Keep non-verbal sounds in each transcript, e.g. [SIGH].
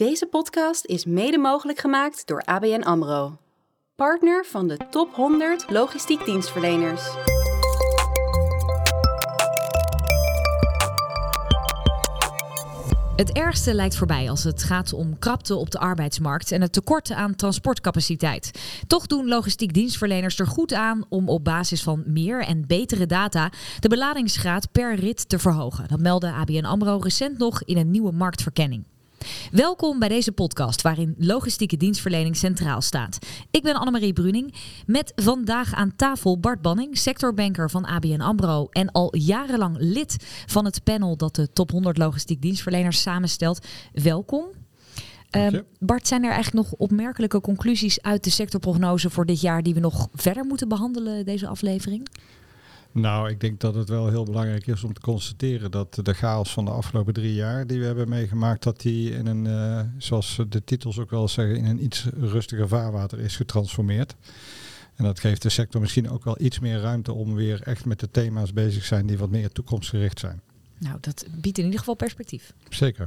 Deze podcast is mede mogelijk gemaakt door ABN AMRO. Partner van de top 100 logistiek dienstverleners. Het ergste lijkt voorbij als het gaat om krapte op de arbeidsmarkt en het tekort aan transportcapaciteit. Toch doen logistiek dienstverleners er goed aan om op basis van meer en betere data de beladingsgraad per rit te verhogen. Dat meldde ABN AMRO recent nog in een nieuwe marktverkenning. Welkom bij deze podcast waarin logistieke dienstverlening centraal staat. Ik ben Annemarie Bruning met vandaag aan tafel Bart Banning, sectorbanker van ABN AMRO en al jarenlang lid van het panel dat de top 100 logistiek dienstverleners samenstelt. Welkom. Uh, Bart, zijn er eigenlijk nog opmerkelijke conclusies uit de sectorprognose voor dit jaar die we nog verder moeten behandelen deze aflevering? Nou, ik denk dat het wel heel belangrijk is om te constateren dat de chaos van de afgelopen drie jaar die we hebben meegemaakt, dat die in een, uh, zoals de titels ook wel zeggen, in een iets rustiger vaarwater is getransformeerd. En dat geeft de sector misschien ook wel iets meer ruimte om weer echt met de thema's bezig te zijn die wat meer toekomstgericht zijn. Nou, dat biedt in ieder geval perspectief. Zeker.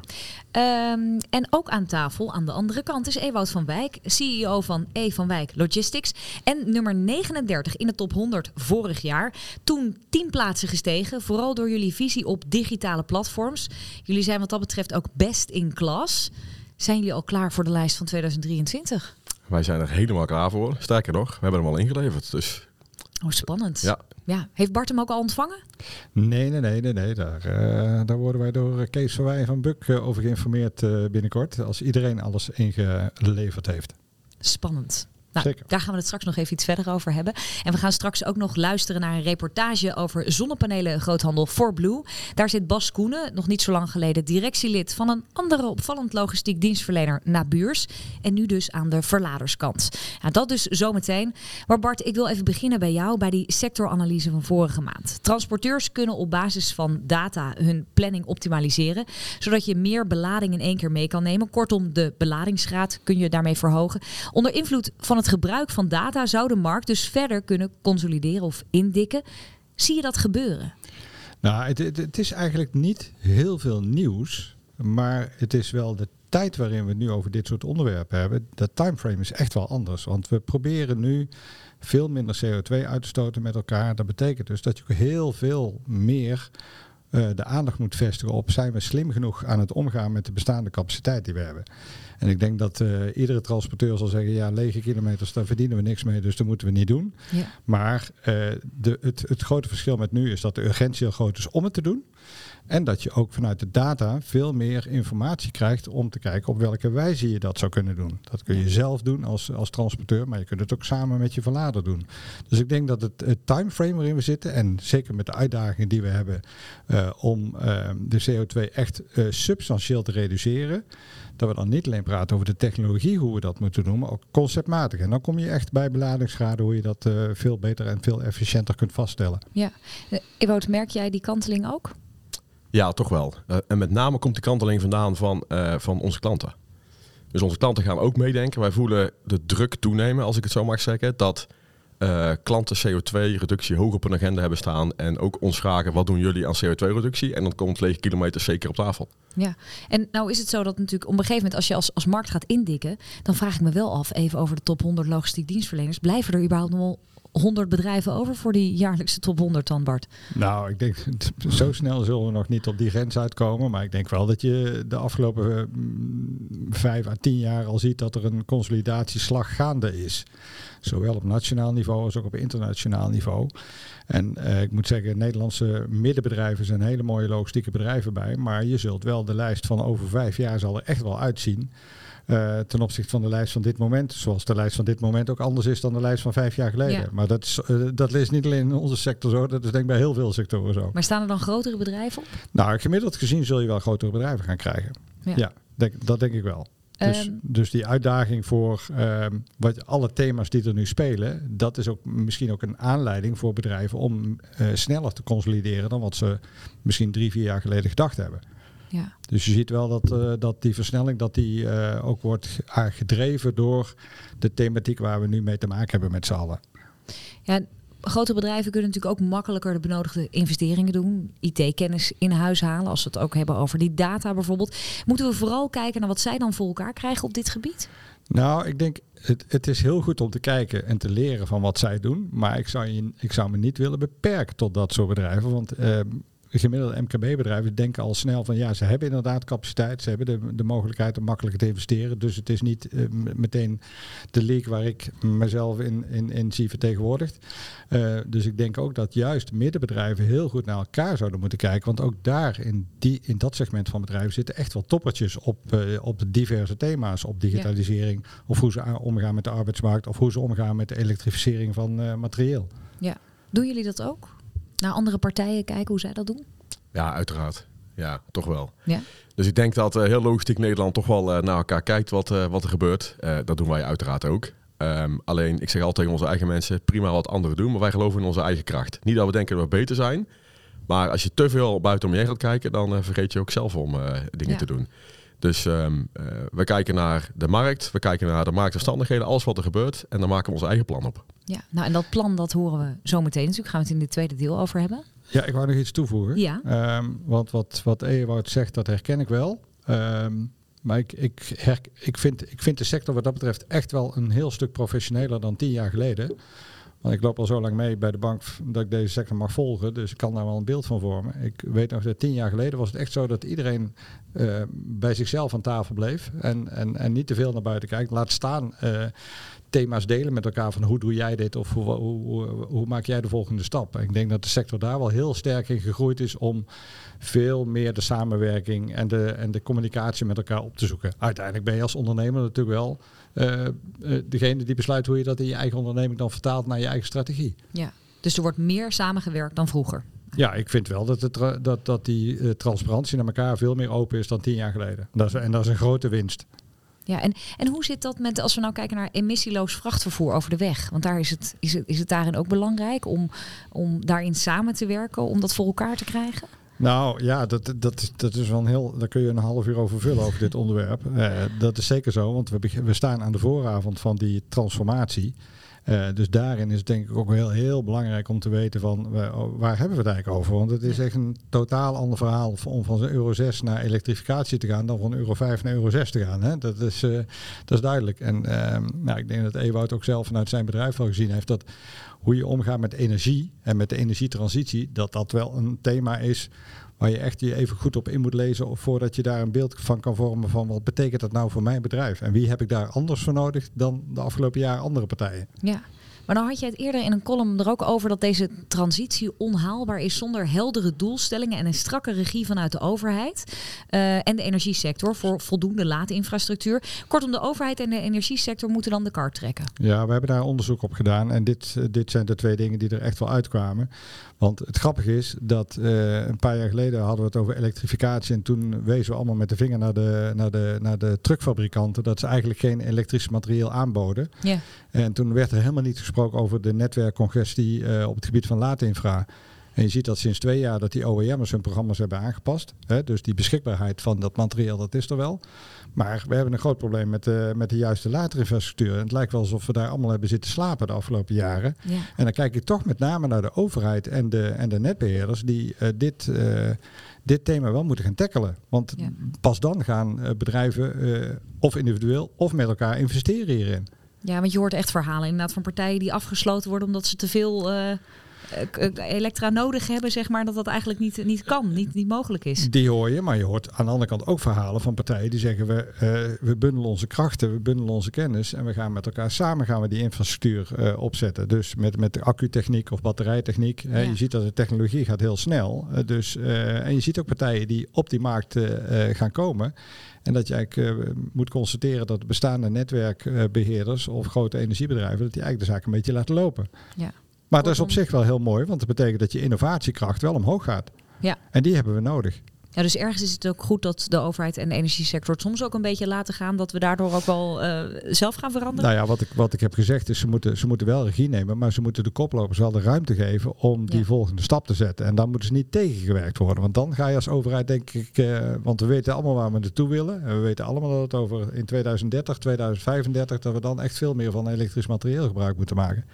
Um, en ook aan tafel, aan de andere kant, is Ewout van Wijk, CEO van E van Wijk Logistics. En nummer 39 in de top 100 vorig jaar. Toen 10 plaatsen gestegen, vooral door jullie visie op digitale platforms. Jullie zijn wat dat betreft ook best in class. Zijn jullie al klaar voor de lijst van 2023? Wij zijn er helemaal klaar voor. Sterker nog, we hebben hem al ingeleverd. Dus Oh, spannend. Ja. Ja. Heeft Bart hem ook al ontvangen? Nee, nee, nee, nee. nee. Daar, uh, daar worden wij door Kees van Wij van Buk uh, over geïnformeerd binnenkort. Als iedereen alles ingeleverd heeft. Spannend. Nou, daar gaan we het straks nog even iets verder over hebben. En we gaan straks ook nog luisteren naar een reportage over zonnepanelen groothandel For Blue. Daar zit Bas Koenen, nog niet zo lang geleden directielid van een andere opvallend logistiek dienstverlener Nabuurs. En nu dus aan de verladerskant. Dat dus zometeen. Maar Bart, ik wil even beginnen bij jou, bij die sectoranalyse van vorige maand. Transporteurs kunnen op basis van data hun planning optimaliseren, zodat je meer belading in één keer mee kan nemen. Kortom, de beladingsgraad kun je daarmee verhogen. Onder invloed van het het gebruik van data zou de markt dus verder kunnen consolideren of indikken. Zie je dat gebeuren? Nou, het, het, het, is eigenlijk niet heel veel nieuws, maar het is wel de tijd waarin we het nu over dit soort onderwerpen hebben. Dat timeframe is echt wel anders, want we proberen nu veel minder CO2 uit te stoten met elkaar. Dat betekent dus dat je heel veel meer uh, de aandacht moet vestigen op zijn we slim genoeg aan het omgaan met de bestaande capaciteit die we hebben. En ik denk dat uh, iedere transporteur zal zeggen, ja, lege kilometers, daar verdienen we niks mee, dus dat moeten we niet doen. Ja. Maar uh, de, het, het grote verschil met nu is dat de urgentie heel groot is om het te doen. En dat je ook vanuit de data veel meer informatie krijgt om te kijken op welke wijze je dat zou kunnen doen. Dat kun je zelf doen als, als transporteur, maar je kunt het ook samen met je verlader doen. Dus ik denk dat het, het timeframe waarin we zitten, en zeker met de uitdagingen die we hebben uh, om uh, de CO2 echt uh, substantieel te reduceren, dat we dan niet alleen praten over de technologie, hoe we dat moeten doen, maar ook conceptmatig. En dan kom je echt bij beladingsschade, hoe je dat veel beter en veel efficiënter kunt vaststellen. Ja, Ewout, merk jij die kanteling ook? Ja, toch wel. Uh, en met name komt die kanteling vandaan van, uh, van onze klanten. Dus onze klanten gaan ook meedenken. Wij voelen de druk toenemen, als ik het zo mag zeggen, dat uh, klanten CO2-reductie hoog op hun agenda hebben staan. En ook ons vragen, wat doen jullie aan CO2-reductie? En dan komt lege kilometers zeker op tafel. Ja, en nou is het zo dat natuurlijk op een gegeven moment, als je als, als markt gaat indikken, dan vraag ik me wel af, even over de top 100 logistiek dienstverleners, blijven er überhaupt nog wel 100 bedrijven over voor die jaarlijkse top 100 dan, Bart? Nou, ik denk, zo snel zullen we nog niet op die grens uitkomen. Maar ik denk wel dat je de afgelopen vijf à tien jaar al ziet dat er een consolidatieslag gaande is. Zowel op nationaal niveau als ook op internationaal niveau. En uh, ik moet zeggen, Nederlandse middenbedrijven zijn hele mooie logistieke bedrijven bij. Maar je zult wel de lijst van over vijf jaar zal er echt wel uitzien. Uh, ten opzichte van de lijst van dit moment. Zoals de lijst van dit moment ook anders is dan de lijst van vijf jaar geleden. Ja. Maar dat is, uh, dat is niet alleen in onze sector zo, dat is denk ik bij heel veel sectoren zo. Maar staan er dan grotere bedrijven op? Nou, gemiddeld gezien zul je wel grotere bedrijven gaan krijgen. Ja, ja denk, dat denk ik wel. Dus, um, dus die uitdaging voor um, wat, alle thema's die er nu spelen, dat is ook misschien ook een aanleiding voor bedrijven om uh, sneller te consolideren dan wat ze misschien drie, vier jaar geleden gedacht hebben. Ja. Dus je ziet wel dat, uh, dat die versnelling dat die, uh, ook wordt gedreven door de thematiek waar we nu mee te maken hebben met z'n allen. Ja, grote bedrijven kunnen natuurlijk ook makkelijker de benodigde investeringen doen. IT-kennis in huis halen, als we het ook hebben over die data bijvoorbeeld. Moeten we vooral kijken naar wat zij dan voor elkaar krijgen op dit gebied? Nou, ik denk, het, het is heel goed om te kijken en te leren van wat zij doen. Maar ik zou, je, ik zou me niet willen beperken tot dat soort bedrijven. Want ehm, gemiddelde MKB-bedrijven denken al snel van ja, ze hebben inderdaad capaciteit, ze hebben de, de mogelijkheid om makkelijk te investeren. Dus het is niet eh, meteen de league waar ik mezelf in, in, in zie vertegenwoordigd. Uh, dus ik denk ook dat juist middenbedrijven heel goed naar elkaar zouden moeten kijken. Want ook daar in, die, in dat segment van bedrijven zitten echt wel toppertjes op, uh, op diverse thema's. Op digitalisering, ja. of hoe ze omgaan met de arbeidsmarkt, of hoe ze omgaan met de elektrificering van materieel. Ja, doen jullie dat ook? Naar andere partijen kijken hoe zij dat doen? Ja, uiteraard. Ja, toch wel. Ja. Dus ik denk dat uh, heel logistiek Nederland toch wel uh, naar elkaar kijkt wat, uh, wat er gebeurt. dat doen wij uiteraard ook. Um, alleen, ik zeg altijd tegen onze eigen mensen, prima wat anderen doen, maar wij geloven in onze eigen kracht. Niet dat we denken dat we beter zijn, maar als je te veel buiten om je heen gaat kijken, dan vergeet je ook zelf om dingen ja. te doen. Dus um, we kijken naar de markt, we kijken naar de marktomstandigheden, alles wat er gebeurt, en dan maken we ons eigen plan op. Ja, nou en dat plan dat horen we zo meteen. Natuurlijk gaan we het in dit tweede deel over hebben. Ja, ik wou nog iets toevoegen. Ja. Um, want wat, wat Ewout zegt, dat herken ik wel. Um, maar ik, ik, her, ik, vind, ik vind de sector wat dat betreft echt wel een heel stuk professioneler dan tien jaar geleden. Ik loop al zo lang mee bij de bank dat ik deze sector mag volgen. Dus ik kan daar wel een beeld van vormen. Ik weet nog dat tien jaar geleden was het echt zo dat iedereen uh, bij zichzelf aan tafel bleef. En, en, en niet te veel naar buiten kijkt. Laat staan uh, thema's delen met elkaar van hoe doe jij dit of hoe, hoe, hoe, maak jij de volgende stap. Ik denk dat de sector daar wel heel sterk in gegroeid is om veel meer de samenwerking en de, en de communicatie met elkaar op te zoeken. Uiteindelijk ben je als ondernemer natuurlijk wel degene die besluit hoe je dat in je eigen onderneming dan vertaalt naar je eigen strategie. Ja, dus er wordt meer samengewerkt dan vroeger. Ja, ik vind wel dat, het, dat, dat die uh, transparantie naar elkaar veel meer open is dan tien jaar geleden. Dat is, en dat is een grote winst. Ja, en, en hoe zit dat met, als we nou kijken naar emissieloos vrachtvervoer over de weg? Want daar is het, is het, is het daarin ook belangrijk om, om daarin samen te werken, om dat voor elkaar te krijgen? Nou ja, dat, dat, dat is wel een heel. Daar kun je een half uur over vullen over dit onderwerp. Uh, dat is zeker zo, want we, we staan aan de vooravond van die transformatie. Uh, dus daarin is het denk ik ook heel, heel belangrijk om te weten van uh, waar hebben we het eigenlijk over. Want het is echt een totaal ander verhaal om van euro 6 naar elektrificatie te gaan dan van euro 5 naar euro 6 te gaan. Hè? Dat, is, uh, dat is duidelijk. En nou, ik denk dat Ewout ook zelf vanuit zijn bedrijf al gezien heeft dat hoe je omgaat met energie en met de energietransitie, dat dat wel een thema is waar je echt je even goed op in moet lezen voordat je daar een beeld van kan vormen van wat betekent dat nou voor mijn bedrijf en wie heb ik daar anders voor nodig dan de afgelopen jaren andere partijen. Ja. Maar dan had je het eerder in een column er ook over dat deze transitie onhaalbaar is zonder heldere doelstellingen en een strakke regie vanuit de overheid uh, en de energiesector voor voldoende laadinfrastructuur. Kortom, de overheid en de energiesector moeten dan de kar trekken. Ja, we hebben daar onderzoek op gedaan en dit, dit zijn de twee dingen die er echt wel uitkwamen. Want het grappige is dat uh, een paar jaar geleden hadden we het over elektrificatie en toen wezen we allemaal met de vinger naar de, naar de, naar de truckfabrikanten dat ze eigenlijk geen elektrisch materieel aanboden. Ja. En toen werd er helemaal niet gesproken over de netwerkcongestie uh, op het gebied van laadinfra. En je ziet dat sinds twee jaar dat die OEM'ers hun programma's hebben aangepast. Hè, dus die beschikbaarheid van dat materiaal, dat is er wel. Maar we hebben een groot probleem met de, met de juiste laadinfrastructuur. En het lijkt wel alsof we daar allemaal hebben zitten slapen de afgelopen jaren. Ja. En dan kijk ik toch met name naar de overheid en de, en de netbeheerders die uh, dit, uh, dit thema wel moeten gaan tackelen. Want Ja. pas dan gaan uh, bedrijven of individueel of met elkaar investeren hierin. Ja, want je hoort echt verhalen inderdaad van partijen die afgesloten worden omdat ze te veel uh, elektra nodig hebben, zeg maar, dat dat eigenlijk niet, niet kan, niet, niet mogelijk is. Die hoor je, maar je hoort aan de andere kant ook verhalen van partijen die zeggen we, uh, we bundelen onze krachten, we bundelen onze kennis en we gaan met elkaar samen gaan we die infrastructuur uh, opzetten. Dus met, met de accutechniek of batterijtechniek. Ja. je ziet dat de technologie gaat heel snel. dus, en je ziet ook partijen die op die markt gaan komen. En dat je eigenlijk uh, moet constateren dat bestaande netwerkbeheerders of grote energiebedrijven, dat die eigenlijk de zaak een beetje laten lopen. Ja. Maar dat is op zich wel heel mooi, want dat betekent dat je innovatiekracht wel omhoog gaat. Ja. En die hebben we nodig. Ja, dus ergens is het ook goed dat de overheid en de energiesector het soms ook een beetje laten gaan. Dat we daardoor ook wel uh, zelf gaan veranderen. Nou ja, wat ik, wat ik heb gezegd is, ze moeten, ze moeten wel regie nemen. Maar ze moeten de koplopers wel de ruimte geven om die ja. volgende stap te zetten. En dan moeten ze niet tegengewerkt worden. Want dan ga je als overheid denk ik, uh, want we weten allemaal waar we naartoe willen. En we weten allemaal dat het over in 2030, 2035, dat we dan echt veel meer van elektrisch materieel gebruik moeten maken.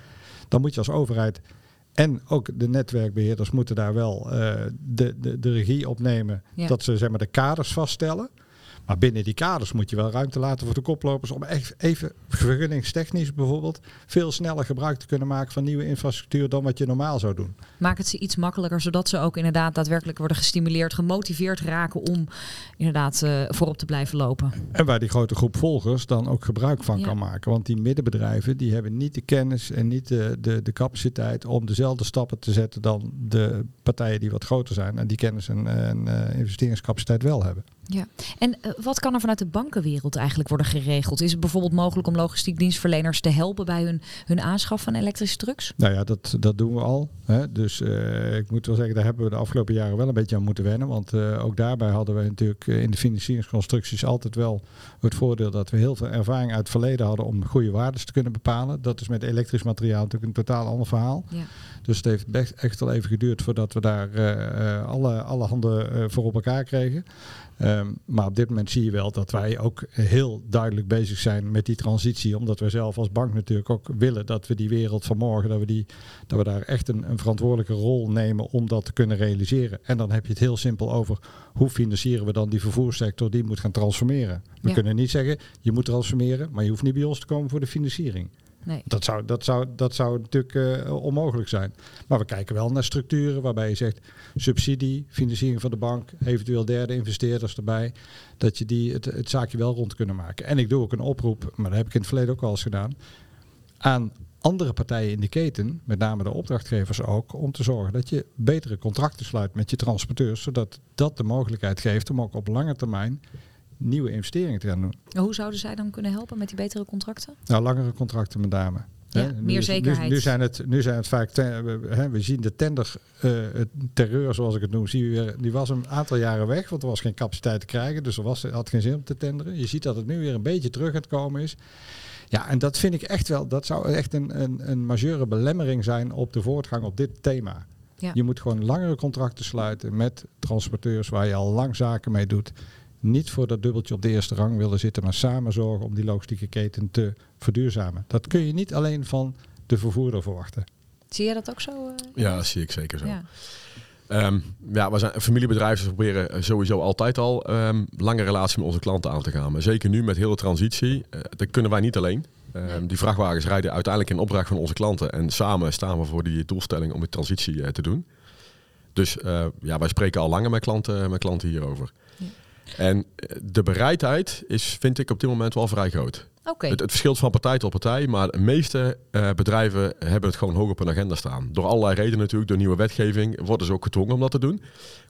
Dan moet je als overheid en ook de netwerkbeheerders moeten daar wel de, de, de regie opnemen. Dat ze zeg maar, de kaders vaststellen. Maar binnen die kaders moet je wel ruimte laten voor de koplopers om echt even vergunningstechnisch bijvoorbeeld veel sneller gebruik te kunnen maken van nieuwe infrastructuur dan wat je normaal zou doen. Maak het ze iets makkelijker zodat ze ook inderdaad daadwerkelijk worden gestimuleerd, gemotiveerd raken om inderdaad uh, voorop te blijven lopen. En waar die grote groep volgers dan ook gebruik van kan maken. Want die middenbedrijven die hebben niet de kennis en niet de, de, de capaciteit om dezelfde stappen te zetten dan de partijen die wat groter zijn en die kennis en, en uh, investeringscapaciteit wel hebben. Ja, en uh, wat kan er vanuit de bankenwereld eigenlijk worden geregeld? Is het bijvoorbeeld mogelijk om logistiek dienstverleners te helpen bij hun, hun aanschaf van elektrische trucks? Nou ja, dat, dat doen we al. Hè. Dus uh, ik moet wel zeggen, daar hebben we de afgelopen jaren wel een beetje aan moeten wennen. Want uh, ook daarbij hadden we natuurlijk in de financieringsconstructies altijd wel het voordeel dat we heel veel ervaring uit het verleden hadden om goede waardes te kunnen bepalen. Dat is met elektrisch materiaal natuurlijk een totaal ander verhaal. Ja. Dus het heeft best echt wel even geduurd voordat we daar alle, alle handen voor op elkaar kregen. Um, maar op dit moment zie je wel dat wij ook heel duidelijk bezig zijn met die transitie. Omdat we zelf als bank natuurlijk ook willen dat we die wereld van morgen, dat we, die, dat we daar echt een, een verantwoordelijke rol nemen om dat te kunnen realiseren. En dan heb je het heel simpel over hoe financieren we dan die vervoerssector die moet gaan transformeren. We kunnen niet zeggen je moet transformeren, maar je hoeft niet bij ons te komen voor de financiering. Nee. Dat, zou, dat, zou, dat zou natuurlijk uh, onmogelijk zijn. Maar we kijken wel naar structuren waarbij je zegt subsidie, financiering van de bank, eventueel derde investeerders erbij. Dat je die, het, het zaakje wel rond kunnen maken. En ik doe ook een oproep, maar dat heb ik in het verleden ook al eens gedaan, aan andere partijen in de keten, met name de opdrachtgevers ook, om te zorgen dat je betere contracten sluit met je transporteurs, zodat dat de mogelijkheid geeft om ook op lange termijn nieuwe investeringen te gaan doen. Hoe zouden zij dan kunnen helpen met die betere contracten? Nou, langere contracten met name. Ja, meer zekerheid. Nu, nu, zijn het, nu zijn het vaak, hè, we zien de tender, uh, terreur zoals ik het noem, zie weer, die was een aantal jaren weg, want er was geen capaciteit te krijgen, dus er was, had geen zin om te tenderen. Je ziet dat het nu weer een beetje terug aan het komen is. Ja, en dat vind ik echt wel, dat zou echt een, een, een majeure belemmering zijn op de voortgang op dit thema. Ja. Je moet gewoon langere contracten sluiten met transporteurs waar je al lang zaken mee doet niet voor dat dubbeltje op de eerste rang willen zitten, maar samen zorgen om die logistieke keten te verduurzamen. Dat kun je niet alleen van de vervoerder verwachten. Zie je dat ook zo? Uh, ja, dat zie ik zeker zo. Ja. Um, ja, we zijn familiebedrijven, we proberen sowieso altijd al um, lange relatie met onze klanten aan te gaan. Maar zeker nu met hele transitie, uh, dat kunnen wij niet alleen. Um, die vrachtwagens rijden uiteindelijk in opdracht van onze klanten. En samen staan we voor die doelstelling om die transitie uh, te doen. Dus ja, wij spreken al langer met klanten, met klanten hierover. En eh, de bereidheid is, vind ik op dit moment wel vrij groot. Okay. Het, het, verschilt van partij tot partij, maar de meeste uh, bedrijven hebben het gewoon hoog op hun agenda staan. Door allerlei redenen natuurlijk, door nieuwe wetgeving, worden ze ook gedwongen om dat te doen.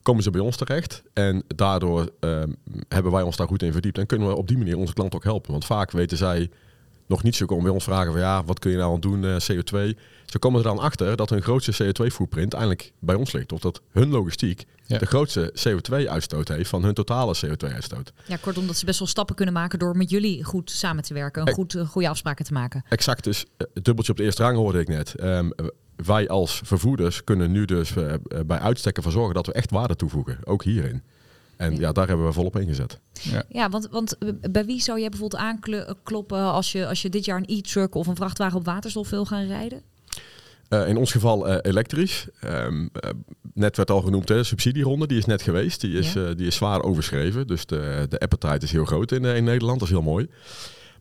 Komen ze bij ons terecht en daardoor uh, hebben wij ons daar goed in verdiept en kunnen we op die manier onze klant ook helpen. Want vaak weten zij nog niet zo komen bij ons vragen van ja, wat kun je nou aan doen, uh, CO2. Ze komen er dan achter dat hun grootste CO2-footprint eigenlijk bij ons ligt. Of dat hun logistiek de grootste CO2-uitstoot heeft van hun totale CO2-uitstoot. Ja, kortom dat ze best wel stappen kunnen maken door met jullie goed samen te werken. En goed, uh, goede afspraken te maken. Exact, dus uh, dubbeltje op de eerste rang hoorde ik net. Um, wij als vervoerders kunnen nu dus bij uitstekken van zorgen dat we echt waarde toevoegen. Ook hierin. En ja. daar hebben we volop ingezet. Ja, ja want, want bij wie zou jij bijvoorbeeld aankloppen als je, als je dit jaar een e-truck of een vrachtwagen op waterstof wil gaan rijden? Uh, in ons geval uh, elektrisch. Um, uh, net werd al genoemd, de subsidieronde, die is net geweest. Die is, ja. die is zwaar overschreven. Dus de, de appetite is heel groot in, in Nederland. Dat is heel mooi.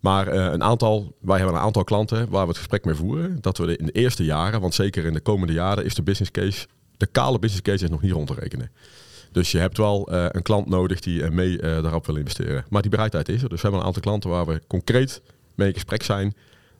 Maar een aantal, wij hebben een aantal klanten waar we het gesprek mee voeren. Dat we de, in de eerste jaren, want zeker in de komende jaren, is de business case, de kale business case is nog niet rond te rekenen. Dus je hebt wel een klant nodig die mee daarop wil investeren. Maar die bereidheid is er. Dus we hebben een aantal klanten waar we concreet mee in gesprek zijn.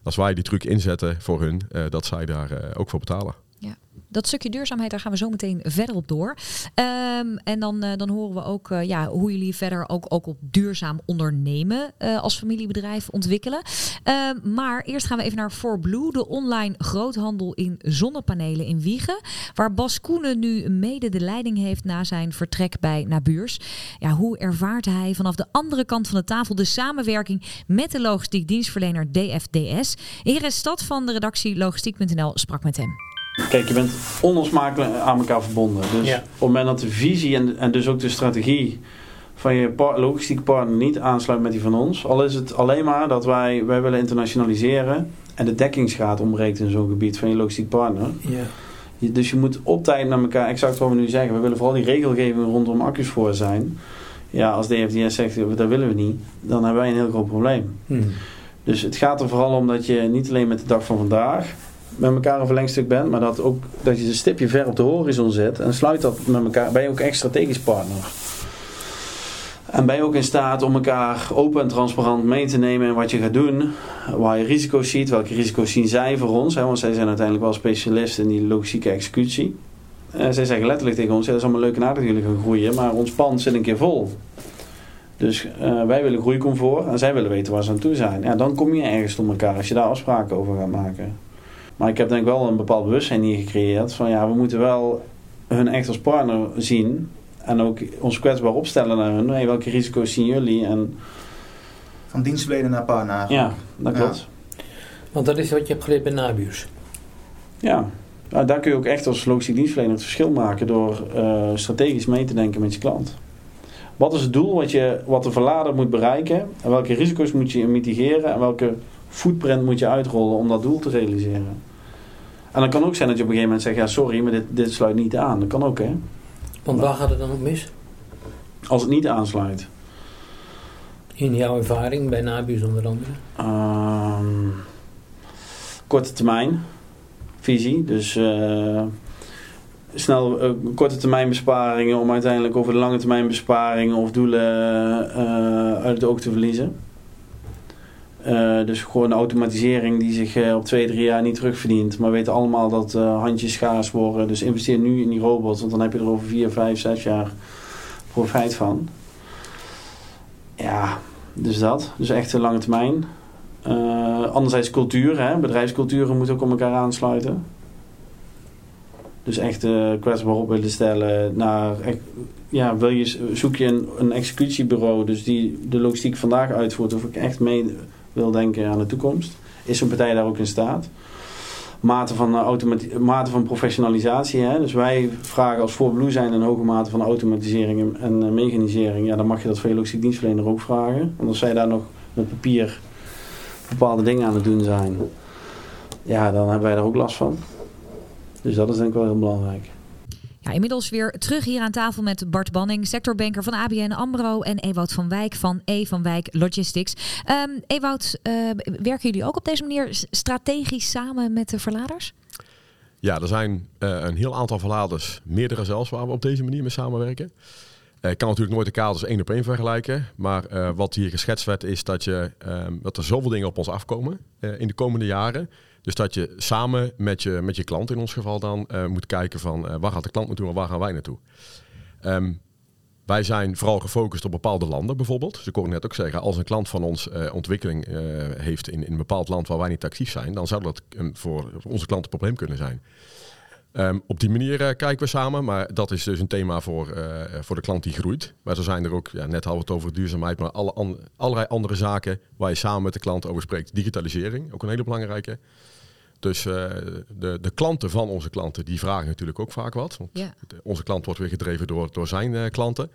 Als wij die truc inzetten voor hun, dat zij daar ook voor betalen. Ja. Dat stukje duurzaamheid, daar gaan we zo meteen verder op door. Um, en dan, uh, dan horen we ook uh, ja, hoe jullie verder ook, ook op duurzaam ondernemen uh, als familiebedrijf ontwikkelen. Uh, maar eerst gaan we even naar Blue, de online groothandel in zonnepanelen in Wiegen. Waar Bas Koenen nu mede de leiding heeft na zijn vertrek bij Nabuurs. Ja, hoe ervaart hij vanaf de andere kant van de tafel de samenwerking met de logistiek dienstverlener DFDS? Heer Stad van de redactie logistiek.nl sprak met hem. Kijk, je bent onlosmakelijk aan elkaar verbonden. Dus op het moment dat de visie en, en dus ook de strategie van je par logistieke partner niet aansluit met die van ons. Al is het alleen maar dat wij, wij willen internationaliseren en de dekkingsgraad ontbreekt in zo'n gebied van je logistiek partner. Ja. dus je moet op tijd naar elkaar, exact wat we nu zeggen. We willen vooral die regelgeving rondom accu's voor zijn. Ja, als DFDS zegt dat willen we niet, dan hebben wij een heel groot probleem. Hmm. Dus het gaat er vooral om dat je niet alleen met de dag van vandaag met elkaar een verlengstuk bent, maar dat, ook, dat je een stipje ver op de horizon zet en sluit dat met elkaar. Ben je ook echt strategisch partner. En ben je ook in staat om elkaar open en transparant mee te nemen in wat je gaat doen. Waar je risico's ziet, welke risico's zien zij voor ons. Hè, want zij zijn uiteindelijk wel specialisten in die logistieke executie. En zij zeggen letterlijk tegen ons, ja, dat is allemaal leuk en aardig dat jullie gaan groeien, maar ons pand zit een keer vol. Dus uh, wij willen groeicomfort en zij willen weten waar ze aan toe zijn. Ja, dan kom je ergens tot elkaar als je daar afspraken over gaat maken. Maar ik heb denk ik wel een bepaald bewustzijn hier gecreëerd van ja, we moeten wel hun echt als partner zien en ook ons kwetsbaar opstellen naar hun. Hey, welke risico's zien jullie? En... Van dienstverlener naar partner. Ja, dat klopt. Want dat is wat je hebt geleerd bij Nabius. Ja, nou, daar kun je ook echt als logistiek dienstverlener het verschil maken door uh, strategisch mee te denken met je klant. Wat is het doel wat, je, wat de verlader moet bereiken? En welke risico's moet je mitigeren? En welke footprint moet je uitrollen om dat doel te realiseren? En dan kan ook zijn dat je op een gegeven moment zegt: ja, sorry, maar dit, dit sluit niet aan. Dat kan ook, hè? Want waar gaat het dan op mis? Als het niet aansluit. In jouw ervaring bij Nabius onder andere? Um, korte termijn visie. Dus uh, snel uh, korte termijn besparingen om uiteindelijk over de lange termijn besparingen of doelen uh, uit het oog te verliezen. Dus gewoon automatisering die zich op twee, drie jaar niet terugverdient. Maar we weten allemaal dat handjes schaars worden. Dus investeer nu in die robots, want dan heb je er over vier, vijf, zes jaar profijt van. Ja, dus dat. Dus echt een lange termijn. Anderzijds cultuur, hè? bedrijfsculturen moeten ook op elkaar aansluiten. Dus echt kwetsbaar op willen stellen naar, ja, wil je, zoek je een, een executiebureau dus die de logistiek vandaag uitvoert of ik echt mee wil denken aan de toekomst. Is een partij daar ook in staat? Mate van, uh, mate van professionalisatie. Hè? Dus wij vragen als voor Blue zijn een hoge mate van automatisering en, en mechanisering. Ja, dan mag je dat voor je logistiek dienstverlener ook vragen. Want als zij daar nog met papier bepaalde dingen aan het doen zijn, ja, dan hebben wij daar ook last van. Dus dat is denk ik wel heel belangrijk. Inmiddels weer terug hier aan tafel met Bart Banning, sectorbanker van ABN AMRO en Ewout van Wijk van E van Wijk Logistics. Um, Ewout, uh, werken jullie ook op deze manier strategisch samen met de verladers? Ja, er zijn uh, een heel aantal verladers, meerdere zelfs, waar we op deze manier mee samenwerken. Eh, ik kan natuurlijk nooit de kaders één op één vergelijken. Maar wat hier geschetst werd is dat, je, uh, dat er zoveel dingen op ons afkomen in de komende jaren. Dus dat je samen met je, met je klant in ons geval dan moet kijken van waar gaat de klant naartoe en waar gaan wij naartoe. Um, wij zijn vooral gefocust op bepaalde landen bijvoorbeeld. Dus ik net ook zeggen, als een klant van ons ontwikkeling heeft in, in een bepaald land waar wij niet actief zijn, dan zou dat voor onze klant een probleem kunnen zijn. Um, op die manier kijken we samen, maar dat is dus een thema voor, voor de klant die groeit. Maar er zijn er ook, ja, net hadden we het over duurzaamheid, maar alle allerlei andere zaken waar je samen met de klant over spreekt. Digitalisering, ook een hele belangrijke. Dus uh, de, de klanten van onze klanten, die vragen natuurlijk ook vaak wat. Want ja. onze klant wordt weer gedreven door, door zijn klanten.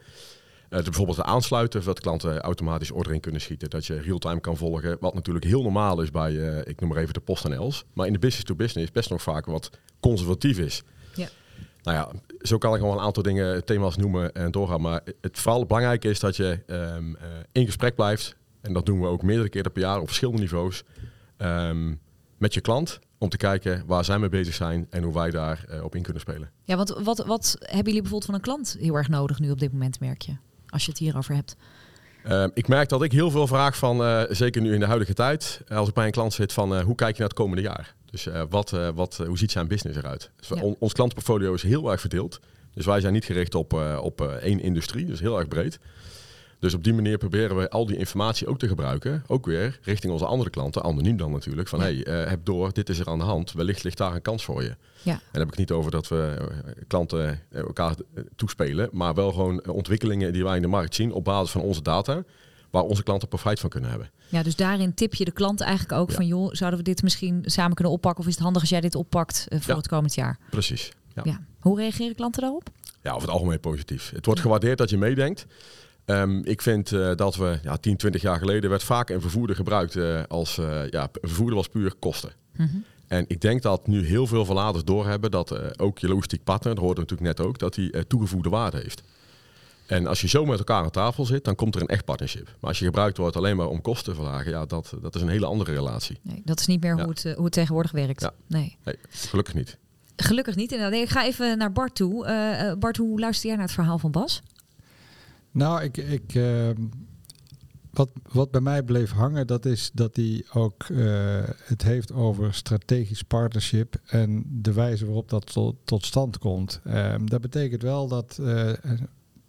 Uh, bijvoorbeeld de aansluiten, dat klanten automatisch ordering kunnen schieten. Dat je real-time kan volgen. Wat natuurlijk heel normaal is bij, ik noem maar even de PostNL's. Maar in de business-to-business best nog vaak wat conservatief is. Ja. Nou ja, zo kan ik gewoon een aantal dingen, thema's noemen en doorgaan. Maar het vooral belangrijk is dat je um, uh, in gesprek blijft. En dat doen we ook meerdere keren per jaar op verschillende niveaus. Um, met je klant om te kijken waar zij mee bezig zijn en hoe wij daar uh, op in kunnen spelen. Ja, want wat, wat hebben jullie bijvoorbeeld van een klant heel erg nodig nu op dit moment, merk je? Als je het hierover hebt. Uh, ik merk dat ik heel veel vraag van, uh, zeker nu in de huidige tijd, als ik bij een klant zit, van hoe kijk je naar het komende jaar? Dus wat, wat, hoe ziet zijn business eruit? Dus ja. on, ons klantenportfolio is heel erg verdeeld. Dus wij zijn niet gericht op, op één industrie, dus heel erg breed. Dus op die manier proberen we al die informatie ook te gebruiken. Ook weer richting onze andere klanten, anoniem dan natuurlijk. Van ja. hey, uh, heb door, dit is er aan de hand. Wellicht ligt daar een kans voor je. Ja. En dan heb ik niet over dat we klanten elkaar toespelen. Maar wel gewoon ontwikkelingen die wij in de markt zien op basis van onze data. Waar onze klanten profijt van kunnen hebben. Ja, dus daarin tip je de klant eigenlijk ook ja. van... joh, zouden we dit misschien samen kunnen oppakken? Of is het handig als jij dit oppakt uh, voor ja. het komend jaar? Precies. Ja. Hoe reageren klanten daarop? Ja, over het algemeen positief. Het wordt gewaardeerd dat je meedenkt. Um, ik vind uh, dat we, ja, 10, 20 jaar geleden werd vaak een vervoerder gebruikt uh, als, uh, ja, een vervoerder was puur kosten. Mm -hmm. En ik denk dat nu heel veel verladers doorhebben dat ook je logistiek partner, dat hoorde natuurlijk net ook, dat hij uh, toegevoegde waarde heeft. En als je zo met elkaar aan tafel zit, dan komt er een echt partnership. Maar als je gebruikt wordt alleen maar om kosten te verlagen, ja, dat, dat is een hele andere relatie. Nee, dat is niet meer hoe, het, hoe het tegenwoordig werkt. Ja. Nee. nee. gelukkig niet. Gelukkig niet. Inderdaad. Ik ga even naar Bart toe. Uh, Bart, hoe luister jij naar het verhaal van Bas? Nou, ik, ik, uh, wat, wat bij mij bleef hangen, dat is dat hij ook uh, het heeft over strategisch partnership en de wijze waarop dat tot, stand komt. Um, dat betekent wel dat uh,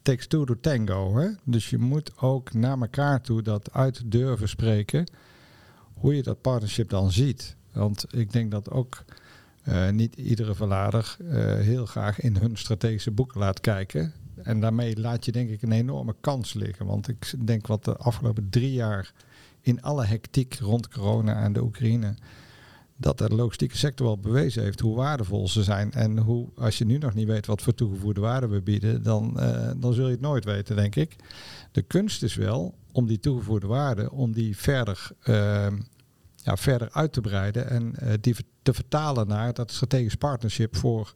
takes two to tango. Hè? Dus je moet ook naar elkaar toe dat uit durven spreken hoe je dat partnership dan ziet. Want ik denk dat ook niet iedere verlader heel graag in hun strategische boeken laat kijken. En daarmee laat je denk ik een enorme kans liggen. Want ik denk wat de afgelopen drie jaar in alle hectiek rond corona en de Oekraïne. Dat de logistieke sector wel bewezen heeft hoe waardevol ze zijn. En hoe, als je nu nog niet weet wat voor toegevoegde waarde we bieden, dan, uh, dan zul je het nooit weten, denk ik. De kunst is wel om die toegevoegde waarde, om die verder, uh, ja, verder uit te breiden en uh, die te vertalen naar dat strategisch partnership voor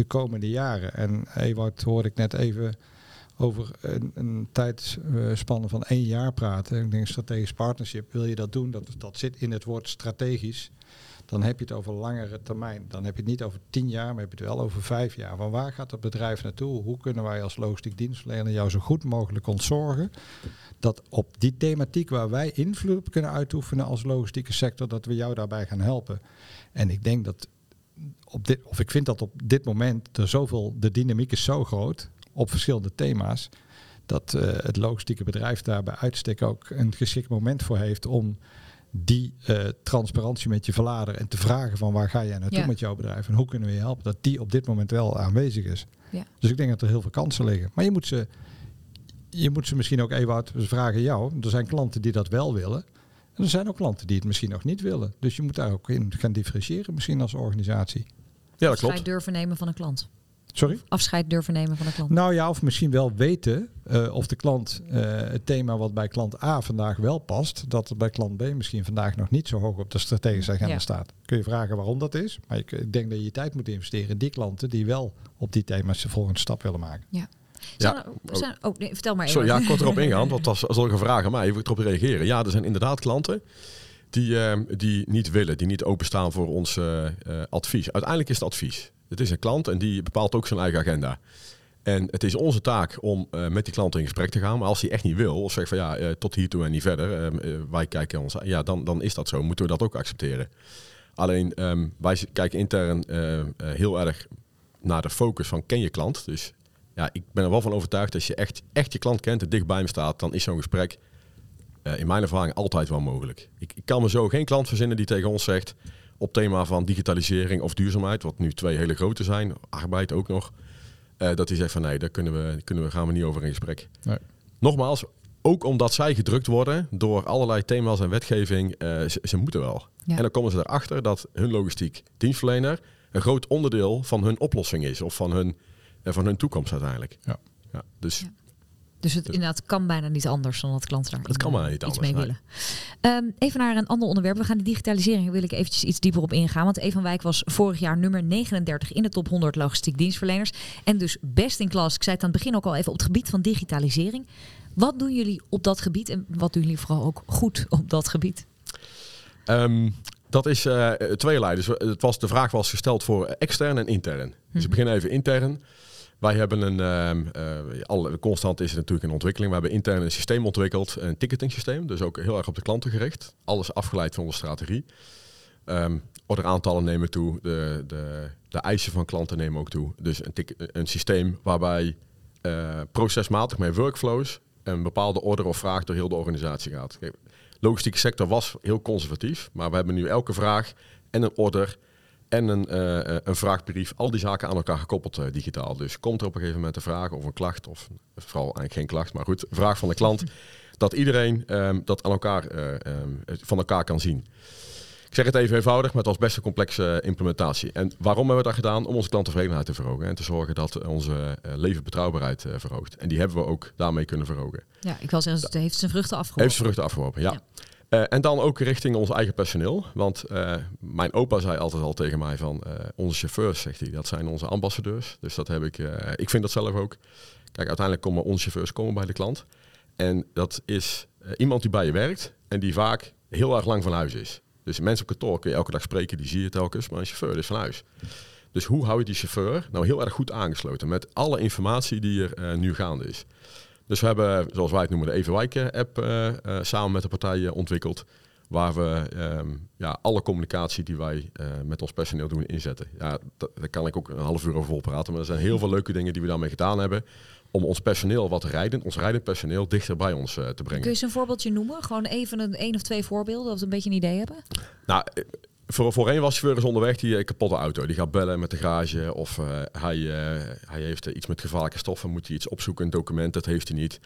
de komende jaren. En Ewout hoorde ik net even over een, een tijdspanne van één jaar praten. Ik denk strategisch partnership, wil je dat doen, dat, dat zit in het woord strategisch. Dan heb je het over langere termijn. Dan heb je het niet over tien jaar, maar heb je het wel over vijf jaar. Van waar gaat het bedrijf naartoe? Hoe kunnen wij als logistiek dienstverlener jou zo goed mogelijk ontzorgen? Dat op die thematiek waar wij invloed op kunnen uitoefenen als logistieke sector, dat we jou daarbij gaan helpen. En ik denk dat op dit, of ik vind dat op dit moment er zoveel, de dynamiek is zo groot op verschillende thema's, dat uh, het logistieke bedrijf daar bij uitstek ook een geschikt moment voor heeft om die uh, transparantie met je verlader en te vragen van waar ga jij naartoe ja. met jouw bedrijf en hoe kunnen we je helpen, dat die op dit moment wel aanwezig is. Ja. Dus ik denk dat er heel veel kansen liggen. Maar je moet ze, je moet ze misschien ook even uit vragen jou. Er zijn klanten die dat wel willen. En er zijn ook klanten die het misschien nog niet willen. Dus je moet daar ook in gaan differentiëren, misschien als organisatie. Ja, dat Afscheid klopt. durven nemen van een klant. Sorry? Afscheid durven nemen van een klant. Nou ja, of misschien wel weten uh, of de klant uh, het thema wat bij klant A vandaag wel past, dat het bij klant B misschien vandaag nog niet zo hoog op de strategische agenda Ja. staat. Kun je vragen waarom dat is, maar ik, ik denk dat je je tijd moet investeren in die klanten die wel op die thema's de volgende stap willen maken. Zijn Ja, er- zijn- oh, nee, vertel maar even. Sorry, ja, kort erop [LAUGHS] ingaan, want dat is een vraag aan mij. Even erop reageren. Ja, er zijn inderdaad klanten die, eh, die niet willen, die niet openstaan voor ons eh, eh, advies. Uiteindelijk is het advies. Het is een klant en die bepaalt ook zijn eigen agenda. En het is onze taak om eh, met die klant in gesprek te gaan. Maar als hij echt niet wil, of zegt van ja, eh, tot hier toe en niet verder, eh, eh, wij kijken ons, ja, dan, dan is dat zo. Moeten we dat ook accepteren. Alleen ehm, wij kijken intern heel erg naar de focus van ken je klant. Dus ja, ik ben er wel van overtuigd dat als je echt, echt je klant kent en dicht bij hem staat, dan is zo'n gesprek eh, in mijn ervaring altijd wel mogelijk. Ik, ik kan me zo geen klant verzinnen die tegen ons zegt op thema van digitalisering of duurzaamheid, wat nu twee hele grote zijn, arbeid ook nog, eh, dat hij zegt van nee, daar kunnen we, kunnen we, gaan we niet over in gesprek. Nee. Nogmaals, ook omdat zij gedrukt worden door allerlei thema's en wetgeving, eh, ze, ze moeten wel. Ja. En dan komen ze erachter dat hun logistiek dienstverlener een groot onderdeel van hun oplossing is of van hun, van hun toekomst uiteindelijk. Ja. Ja, dus Ja. Dus het inderdaad kan bijna niet anders dan dat klanten daar Het kan niet iets anders, mee nee. willen. Ehm, even naar een ander onderwerp. We gaan de digitalisering wil ik eventjes iets dieper op ingaan. Want Evan Wijk was vorig jaar nummer 39 in de top 100 logistiek dienstverleners. En dus best in klas. Ik zei het aan het begin ook al even op het gebied van digitalisering. Wat doen jullie op dat gebied en wat doen jullie vooral ook goed op dat gebied? Ehm, dat is eh tweelei. Dus het was, de vraag was gesteld voor extern en intern. Dus ik begin even intern. Wij hebben een, eh, alle, constant is het natuurlijk in ontwikkeling. We hebben intern een systeem ontwikkeld, een ticketing systeem. Dus ook heel erg op de klanten gericht. Alles afgeleid van onze strategie. Ehm orderaantallen nemen toe, de, de, de eisen van klanten nemen ook toe. Dus een, een systeem waarbij eh, procesmatig met workflows een bepaalde order of vraag door heel de organisatie gaat. Logistieke sector was heel conservatief, maar we hebben nu elke vraag en een order en een, eh, eh, een vraagbrief, al die zaken aan elkaar gekoppeld eh, digitaal. Dus komt er op een gegeven moment een vraag of een klacht, of vooral eigenlijk geen klacht, maar goed, vraag van de klant, [LAUGHS] dat iedereen ehm, dat aan elkaar, eh, ehm, van elkaar kan zien. Ik zeg het even eenvoudig, maar het was best een complexe implementatie. En waarom hebben we dat gedaan? Om onze klanttevredenheid te verhogen en te zorgen dat onze eh, levenbetrouwbaarheid eh, verhoogt. En die hebben we ook daarmee kunnen verhogen. Ja, ik wil zeggen, het heeft zijn vruchten afgeworpen. Heeft zijn vruchten afgeworpen, ja. Ja. Uh, en dan ook richting ons eigen personeel. Want uh, mijn opa zei altijd al tegen mij van uh, onze chauffeurs, zegt hij, dat zijn onze ambassadeurs. Dus dat heb ik, ik vind dat zelf ook. Kijk, uiteindelijk komen onze chauffeurs komen bij de klant. En dat is iemand die bij je werkt en die vaak heel erg lang van huis is. Dus mensen op kantoor kun je elke dag spreken, die zie je telkens, maar een chauffeur is van huis. Dus hoe hou je die chauffeur nou heel erg goed aangesloten met alle informatie die er nu gaande is? Dus we hebben, zoals wij het noemen, de Evenwijk-app uh, uh, samen met de partijen ontwikkeld. Waar we um, ja, alle communicatie die wij uh, met ons personeel doen inzetten. Ja, daar kan ik ook een half uur over vol praten. Maar er zijn heel veel leuke dingen die we daarmee gedaan hebben. Om ons personeel wat rijden, ons rijdend personeel, dichter bij ons te brengen. Kun je eens een voorbeeldje noemen? Gewoon even een één of twee voorbeelden, dat we een beetje een idee hebben. Nou, voor, voorheen was chauffeur onderweg die een kapotte auto. Die gaat bellen met de garage of uh, hij, uh, hij heeft iets met gevaarlijke stoffen, moet hij iets opzoeken, een document, dat heeft hij niet.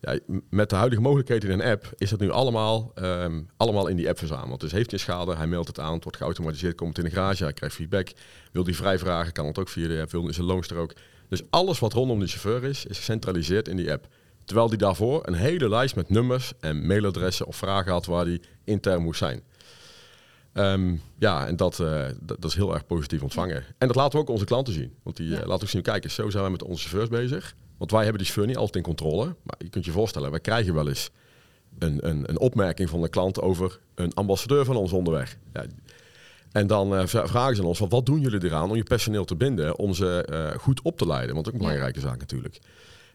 Ja, met de huidige mogelijkheden in een app is dat nu allemaal, um, allemaal in die app verzameld. Dus heeft hij schade, hij meldt het aan, het wordt geautomatiseerd, komt in de garage, hij krijgt feedback. Wil hij vrij vragen, kan het ook via de app, wil zijn loonster ook. Dus alles wat rondom de chauffeur is, is gecentraliseerd in die app. Terwijl die daarvoor een hele lijst met nummers en mailadressen of vragen had waar die intern moest zijn. Um, ja, en dat, uh, dat, dat, is heel erg positief ontvangen. En dat laten we ook onze klanten zien. Want die ja. uh, laten ook zien, kijk eens, zo zijn we met onze chauffeurs bezig. Want wij hebben die chauffeur niet altijd in controle. Maar je kunt je voorstellen, wij krijgen wel eens een, een, een opmerking van de klant over een ambassadeur van ons onderweg. Ja, en dan uh, vragen ze ons, van, wat doen jullie eraan om je personeel te binden, om ze goed op te leiden? Want ook een belangrijke zaak natuurlijk.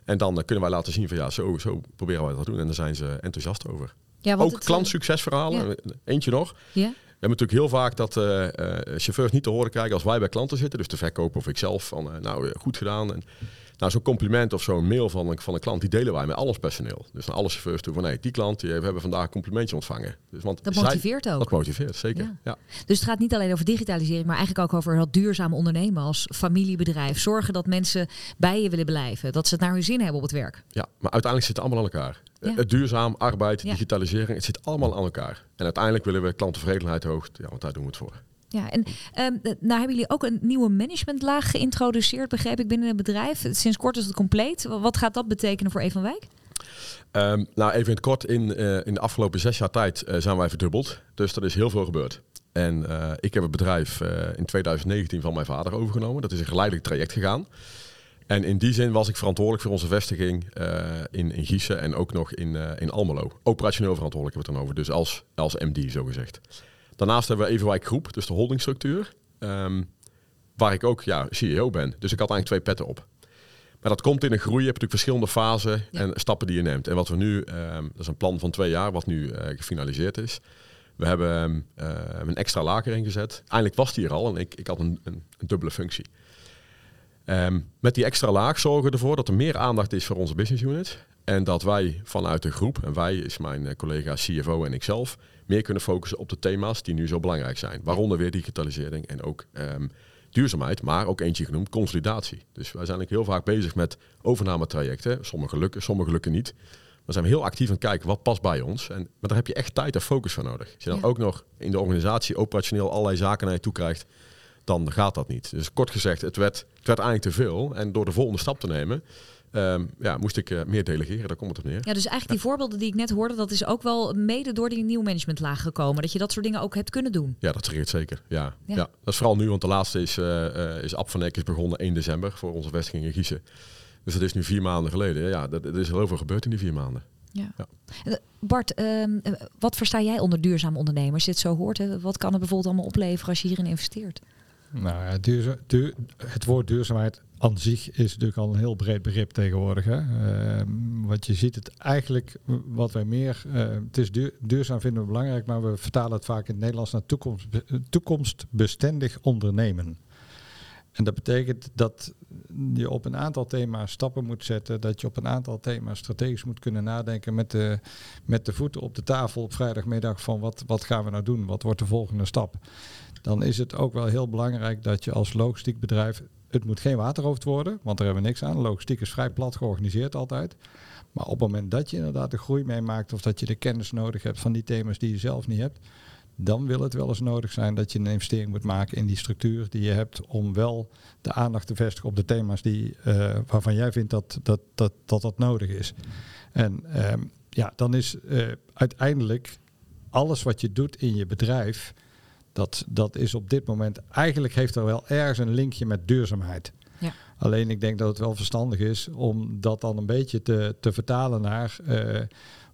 En dan kunnen wij laten zien van ja, zo, zo proberen wij dat te doen. En daar zijn ze enthousiast over. Ja, ook klantsuccesverhalen, eentje nog. Ja. Hebben natuurlijk heel vaak dat uh, uh, chauffeurs niet te horen krijgen als wij bij klanten zitten. Dus de verkoper of ikzelf van, uh, nou, goed gedaan. En, nou, zo'n compliment of zo'n mail van een, van een klant, die delen wij met alles personeel. Dus naar alle chauffeurs toe van, nee, die klant, die, we hebben vandaag een complimentje ontvangen. Dus, want dat motiveert ook. Dat motiveert, zeker. Ja. ja. Dus het gaat niet alleen over digitalisering, maar eigenlijk ook over dat duurzaam ondernemen als familiebedrijf. Zorgen dat mensen bij je willen blijven, dat ze het naar hun zin hebben op het werk. Ja, maar uiteindelijk zit het allemaal aan elkaar. Ja. Het duurzaam, arbeid, digitalisering, het zit allemaal aan elkaar. En uiteindelijk willen we klanttevredenheid hoog, ja, want daar doen we het voor. Ja, en um, nou hebben jullie ook een nieuwe managementlaag geïntroduceerd, begreep ik, binnen het bedrijf. Sinds kort is het compleet. Wat gaat dat betekenen voor Evan Wijk? Um, nou, even in het kort, in, uh, in de afgelopen zes jaar tijd uh, zijn wij verdubbeld. Dus er is heel veel gebeurd. En uh, ik heb het bedrijf in 2019 van mijn vader overgenomen. Dat is een geleidelijk traject gegaan. En in die zin was ik verantwoordelijk voor onze vestiging in, in Gießen en ook nog in, in Almelo. Operationeel verantwoordelijk hebben we het dan over, dus als, als MD zo gezegd. Daarnaast hebben we Evenwijk Groep, dus de holdingstructuur. Um, waar ik ook ja, CEO ben. Dus ik had eigenlijk twee petten op. Maar dat komt in een groei. Je hebt natuurlijk verschillende fasen ja. en stappen die je neemt. En wat we nu, um, dat is een plan van twee jaar, wat nu uh, gefinaliseerd is. We hebben uh, een extra lager ingezet. Eindelijk was die er al en ik, ik had een, een, een dubbele functie. Um, met die extra laag zorgen we ervoor dat er meer aandacht is voor onze business unit. En dat wij vanuit de groep, en wij is mijn collega CFO en ikzelf, meer kunnen focussen op de thema's die nu zo belangrijk zijn. Waaronder weer digitalisering en ook um, duurzaamheid, maar ook eentje genoemd, consolidatie. Dus wij zijn heel vaak bezig met overnametrajecten. Sommige lukken, sommige lukken niet. Dan zijn we heel actief aan het kijken wat past bij ons. En, maar daar heb je echt tijd en focus voor nodig. Als je dan ja. ook nog in de organisatie operationeel allerlei zaken naar je toe krijgt, dan gaat dat niet. Dus kort gezegd, het werd, het werd eigenlijk te veel. En door de volgende stap te nemen, Um, ja, moest ik uh, meer delegeren, daar komt het op neer. Ja, dus eigenlijk die voorbeelden die ik net hoorde, dat is ook wel mede door die nieuwe managementlaag gekomen. Dat je dat soort dingen ook hebt kunnen doen. Ja, dat triggert zeker. Ja. ja. Ja. dat is vooral nu, want de laatste is, uh, is Ab van Eck is begonnen 1 december voor onze vestiging in Giezen. Dus dat is nu vier maanden geleden. Ja, er is heel veel gebeurd in die vier maanden. Ja. ja. Bart, um, wat versta jij onder duurzaam ondernemers? Als je het zo hoort, hè? wat kan het bijvoorbeeld allemaal opleveren als je hierin investeert? Nou ja, duur, het woord duurzaamheid aan zich is natuurlijk al een heel breed begrip tegenwoordig. Hè? Uh, want je ziet het eigenlijk, wat wij meer, uh, het is duur, duurzaam vinden we belangrijk, maar we vertalen het vaak in het Nederlands naar toekomst, toekomstbestendig ondernemen. En dat betekent dat je op een aantal thema's stappen moet zetten, dat je op een aantal thema's strategisch moet kunnen nadenken met de, met de voeten op de tafel op vrijdagmiddag van wat, wat gaan we nou doen, wat wordt de volgende stap. Dan is het ook wel heel belangrijk dat je als logistiek bedrijf het moet geen waterhoofd worden, want daar hebben we niks aan. Logistiek is vrij plat georganiseerd altijd. Maar op het moment dat je inderdaad de groei meemaakt of dat je de kennis nodig hebt van die thema's die je zelf niet hebt, dan wil het wel eens nodig zijn dat je een investering moet maken in die structuur die je hebt om wel de aandacht te vestigen op de thema's die, uh, waarvan jij vindt dat dat, dat, dat, dat nodig is. En um, ja, dan is uh, uiteindelijk alles wat je doet in je bedrijf, dat, dat is op dit moment, eigenlijk heeft er wel ergens een linkje met duurzaamheid. Ja. Alleen ik denk dat het wel verstandig is om dat dan een beetje te, te vertalen naar eh,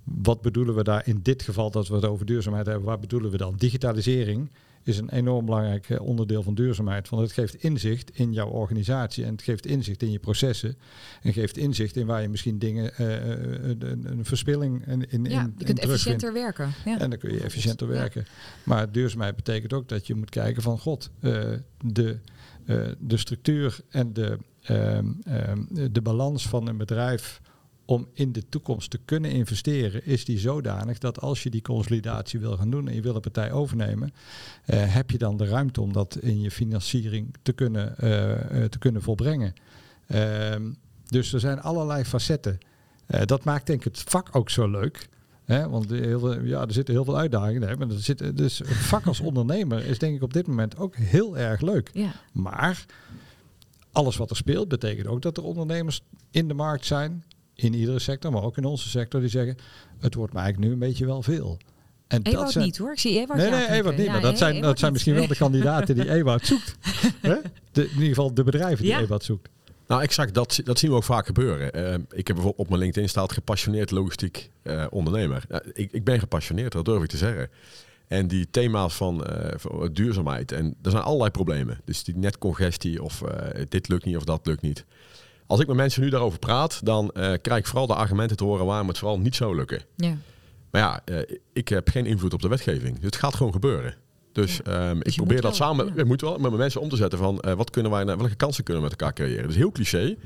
wat bedoelen we daar in dit geval dat we het over duurzaamheid hebben, waar bedoelen we dan? Digitalisering is een enorm belangrijk eh, onderdeel van duurzaamheid. Want het geeft inzicht in jouw organisatie en het geeft inzicht in je processen. En geeft inzicht in waar je misschien dingen, uh, een, een, verspilling in, in Ja, je kunt efficiënter werken. Ja. En dan kun je efficiënter werken. Maar duurzaamheid betekent ook dat je moet kijken van god, uh, de, uh, de structuur en de, uh, de balans van een bedrijf om in de toekomst te kunnen investeren, is die zodanig dat als je die consolidatie wil gaan doen en je wil een partij overnemen, uh, heb je dan de ruimte om dat in je financiering te kunnen, uh, te kunnen volbrengen. Ehm, dus er zijn allerlei facetten. Dat maakt denk ik het vak ook zo leuk. Hè? Want heel ja, er zitten heel veel uitdagingen. Hè? Maar er zit, dus het vak als ondernemer is denk ik op dit moment ook heel erg leuk. Ja. Maar alles wat er speelt betekent ook dat er ondernemers in de markt zijn in iedere sector, maar ook in onze sector, die zeggen: het wordt mij eigenlijk nu een beetje wel veel. En Ewout dat zijn... niet hoor. Ik zie Ewout Nee, nee, Ewout niet. Ja, maar dat zijn, Ewout dat zijn misschien wel de kandidaten die [LAUGHS] Ewout zoekt. Hè? De, in ieder geval de bedrijven die ja. Ewout zoekt. Nou, exact. Dat, dat zien we ook vaak gebeuren. Uh, ik heb bijvoorbeeld op mijn LinkedIn staat gepassioneerd logistiek uh, ondernemer. Uh, ik, ik ben gepassioneerd, dat durf ik te zeggen. En die thema's van, van duurzaamheid. En er zijn allerlei problemen. Dus die netcongestie of dit lukt niet of dat lukt niet. Als ik met mensen nu daarover praat, dan uh, krijg ik vooral de argumenten te horen waarom het vooral niet zou lukken. Ja. Maar ja, uh, ik heb geen invloed op de wetgeving. Dus het gaat gewoon gebeuren. Dus, ja. um, dus ik probeer dat wel, samen ja. ik moet wel met mijn mensen om te zetten van uh, wat kunnen wij, welke kansen kunnen we met elkaar creëren. Dus heel cliché.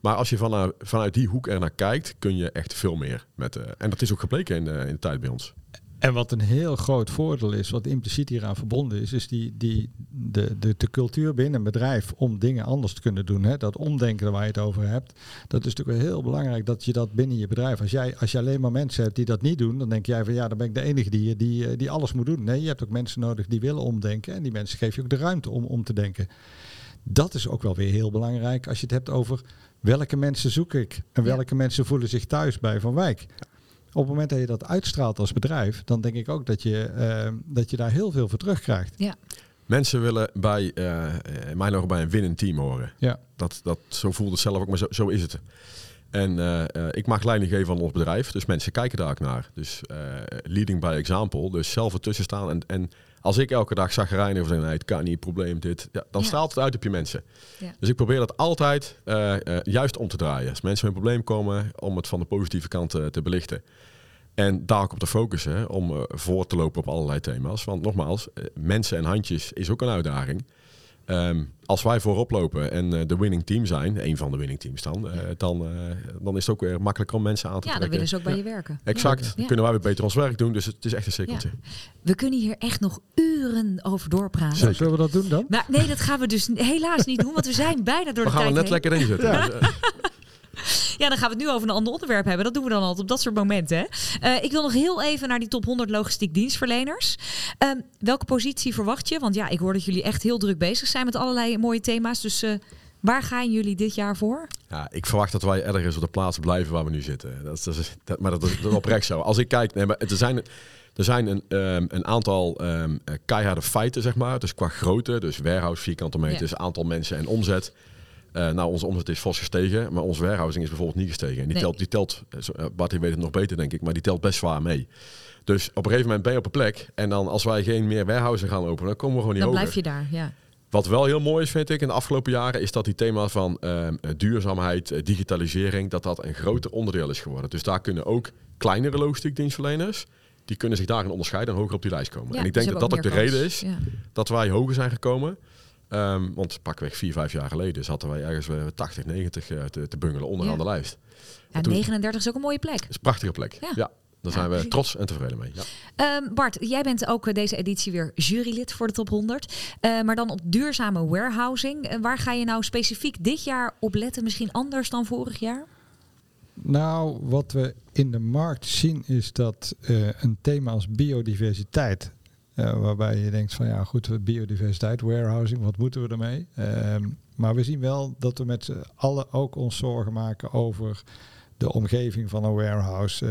Maar als je vanuit, vanuit die hoek er naar kijkt, kun je echt veel meer. Met, en dat is ook gebleken in, in de tijd bij ons. En wat een heel groot voordeel is, wat impliciet hieraan verbonden is, is die, die, de, de, de cultuur binnen een bedrijf om dingen anders te kunnen doen. Hè? Dat omdenken waar je het over hebt. Dat is natuurlijk wel heel belangrijk dat je dat binnen je bedrijf. Als jij, als je alleen maar mensen hebt die dat niet doen, dan denk jij van ja, dan ben ik de enige die, die, die alles moet doen. Nee, je hebt ook mensen nodig die willen omdenken. En die mensen geef je ook de ruimte om om te denken. Dat is ook wel weer heel belangrijk als je het hebt over welke mensen zoek ik en welke ja. mensen voelen zich thuis bij Van Wijk. Op het moment dat je dat uitstraalt als bedrijf, dan denk ik ook dat je, uh, dat je daar heel veel voor terugkrijgt. Ja. Mensen willen bij, uh, in mijn ogen bij een winnend team horen. Ja. Dat, dat, zo voelt het zelf ook, maar zo, zo is het. En uh, ik mag leiding geven aan ons bedrijf, dus mensen kijken daar ook naar. Dus leading by example, dus zelf ertussen staan. En, en als ik elke dag zag of nee, het kan niet, probleem dit, ja, dan ja. straalt het uit op je mensen. Ja. Dus ik probeer dat altijd juist om te draaien. Als mensen met een probleem komen, om het van de positieve kant te belichten. En daar ook op te focussen om voor te lopen op allerlei thema's. Want nogmaals, mensen en handjes is ook een uitdaging. Um, als wij voorop lopen en uh, de winning team zijn, een van de winning teams dan, dan, dan is het ook weer makkelijker om mensen aan te ja, trekken. Ja, dan willen ze ook bij je werken. Exact. Ja. Dan kunnen wij weer beter ons werk doen. Dus het is echt een cirkeltje. We kunnen hier echt nog uren over doorpraten. Zeker. Zullen we dat doen dan? Maar nee, dat gaan we dus helaas niet doen, want we zijn bijna door we de tijd We gaan we net heen. lekker inzetten. [LAUGHS] Ja, dan gaan we het nu over een ander onderwerp hebben. Dat doen we dan altijd op dat soort momenten. Uh, ik wil nog heel even naar die top 100 logistiek dienstverleners. Uh, welke positie verwacht je? Want ja, ik hoor dat jullie echt heel druk bezig zijn met allerlei mooie thema's. Dus uh, waar gaan jullie dit jaar voor? Ja, ik verwacht dat wij ergens op de plaats blijven waar we nu zitten. Dat is, dat maar dat is, dat is oprecht zo. Als ik kijk, nee, maar er zijn... Er zijn een, um, een aantal um, keiharde feiten, zeg maar. Dus qua grootte, dus warehouse, vierkante meters, ja. aantal mensen en omzet. Uh, nou, onze omzet is vast gestegen, maar onze warehousing is bijvoorbeeld niet gestegen. En die Nee. telt, die telt uh, Bart weet het nog beter denk ik, maar die telt best zwaar mee. Dus op een gegeven moment ben je op een plek en dan als wij geen meer warehousing gaan openen, dan komen we gewoon niet Dan over. blijf je daar, ja. Wat wel heel mooi is, vind ik, in de afgelopen jaren, is dat die thema van uh, duurzaamheid, digitalisering, dat dat een groter onderdeel is geworden. Dus daar kunnen ook kleinere logistiek dienstverleners, die kunnen zich daarin onderscheiden en hoger op die lijst komen. Ja, en ik ze denk dat dat ook de reden is Ja. dat wij hoger zijn gekomen. Um, want pakweg vier, vijf jaar geleden zaten wij ergens uh, 80, 90 uh, te, te bungelen onderaan Ja. de lijst. Ja, toen- 39 is ook een mooie plek. Dat is een prachtige plek. Ja. Ja, daar Ja, zijn we trots en tevreden mee. Ja. Ehm, Bart, jij bent ook eh, deze editie weer jurylid voor de top 100. Eh, maar dan op duurzame warehousing. Eh, waar ga je nou specifiek dit jaar op letten? Misschien anders dan vorig jaar? Nou, wat we in de markt zien is dat eh, een thema als biodiversiteit, eh, waarbij je denkt van ja goed, biodiversiteit, warehousing, wat moeten we ermee? Ehm, maar we zien wel dat we met z'n allen ook ons zorgen maken over de omgeving van een warehouse,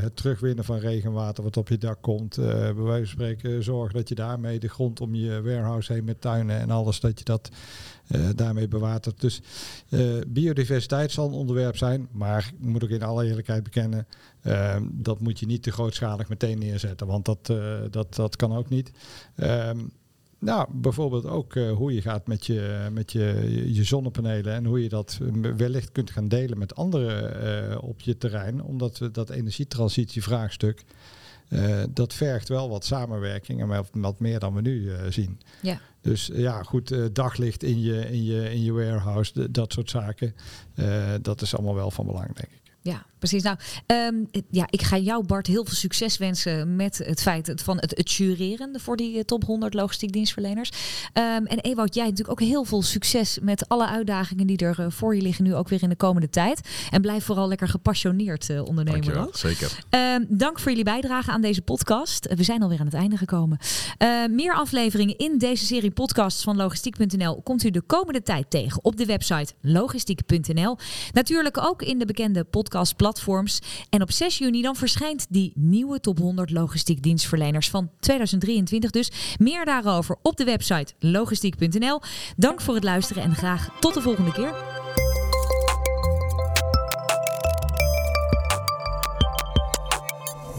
het terugwinnen van regenwater wat op je dak komt. bij wijze van spreken zorgen dat je daarmee de grond om je warehouse heen met tuinen en alles, dat je dat daarmee bewatert. Dus biodiversiteit zal een onderwerp zijn, maar ik moet ook in alle eerlijkheid bekennen, Ehm, dat moet je niet te grootschalig meteen neerzetten, want dat, uh, dat, dat kan ook niet. Ehm, nou, bijvoorbeeld ook hoe je gaat met, je, met je, je zonnepanelen en hoe je dat wellicht kunt gaan delen met anderen op je terrein, omdat we dat energietransitievraagstuk, uh, dat vergt wel wat samenwerking en wat, meer dan we nu zien. Ja. Dus ja, goed, daglicht in je, in je, in je warehouse, dat soort zaken, dat is allemaal wel van belang, denk ik. Ja, precies. Nou, ehm, ja, ik ga jou Bart heel veel succes wensen met het feit van het, het jureren voor die eh, top 100 logistiek dienstverleners. Um, en Ewout, jij natuurlijk ook heel veel succes met alle uitdagingen die er eh, voor je liggen nu ook weer in de komende tijd. En blijf vooral lekker gepassioneerd uh, ondernemen. Dankjewel, zeker. Um, dank voor jullie bijdrage aan deze podcast. we zijn alweer aan het einde gekomen. meer afleveringen in deze serie podcasts van logistiek.nl komt u de komende tijd tegen op de website logistiek.nl. Natuurlijk ook in de bekende podcastplatform platforms. En op 6 juni dan verschijnt die nieuwe top 100 logistiek dienstverleners van 2023. Dus meer daarover op de website logistiek.nl. Dank voor het luisteren en graag tot de volgende keer.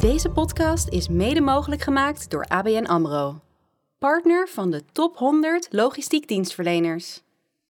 Deze podcast is mede mogelijk gemaakt door ABN AMRO. Partner van de top 100 logistiek dienstverleners.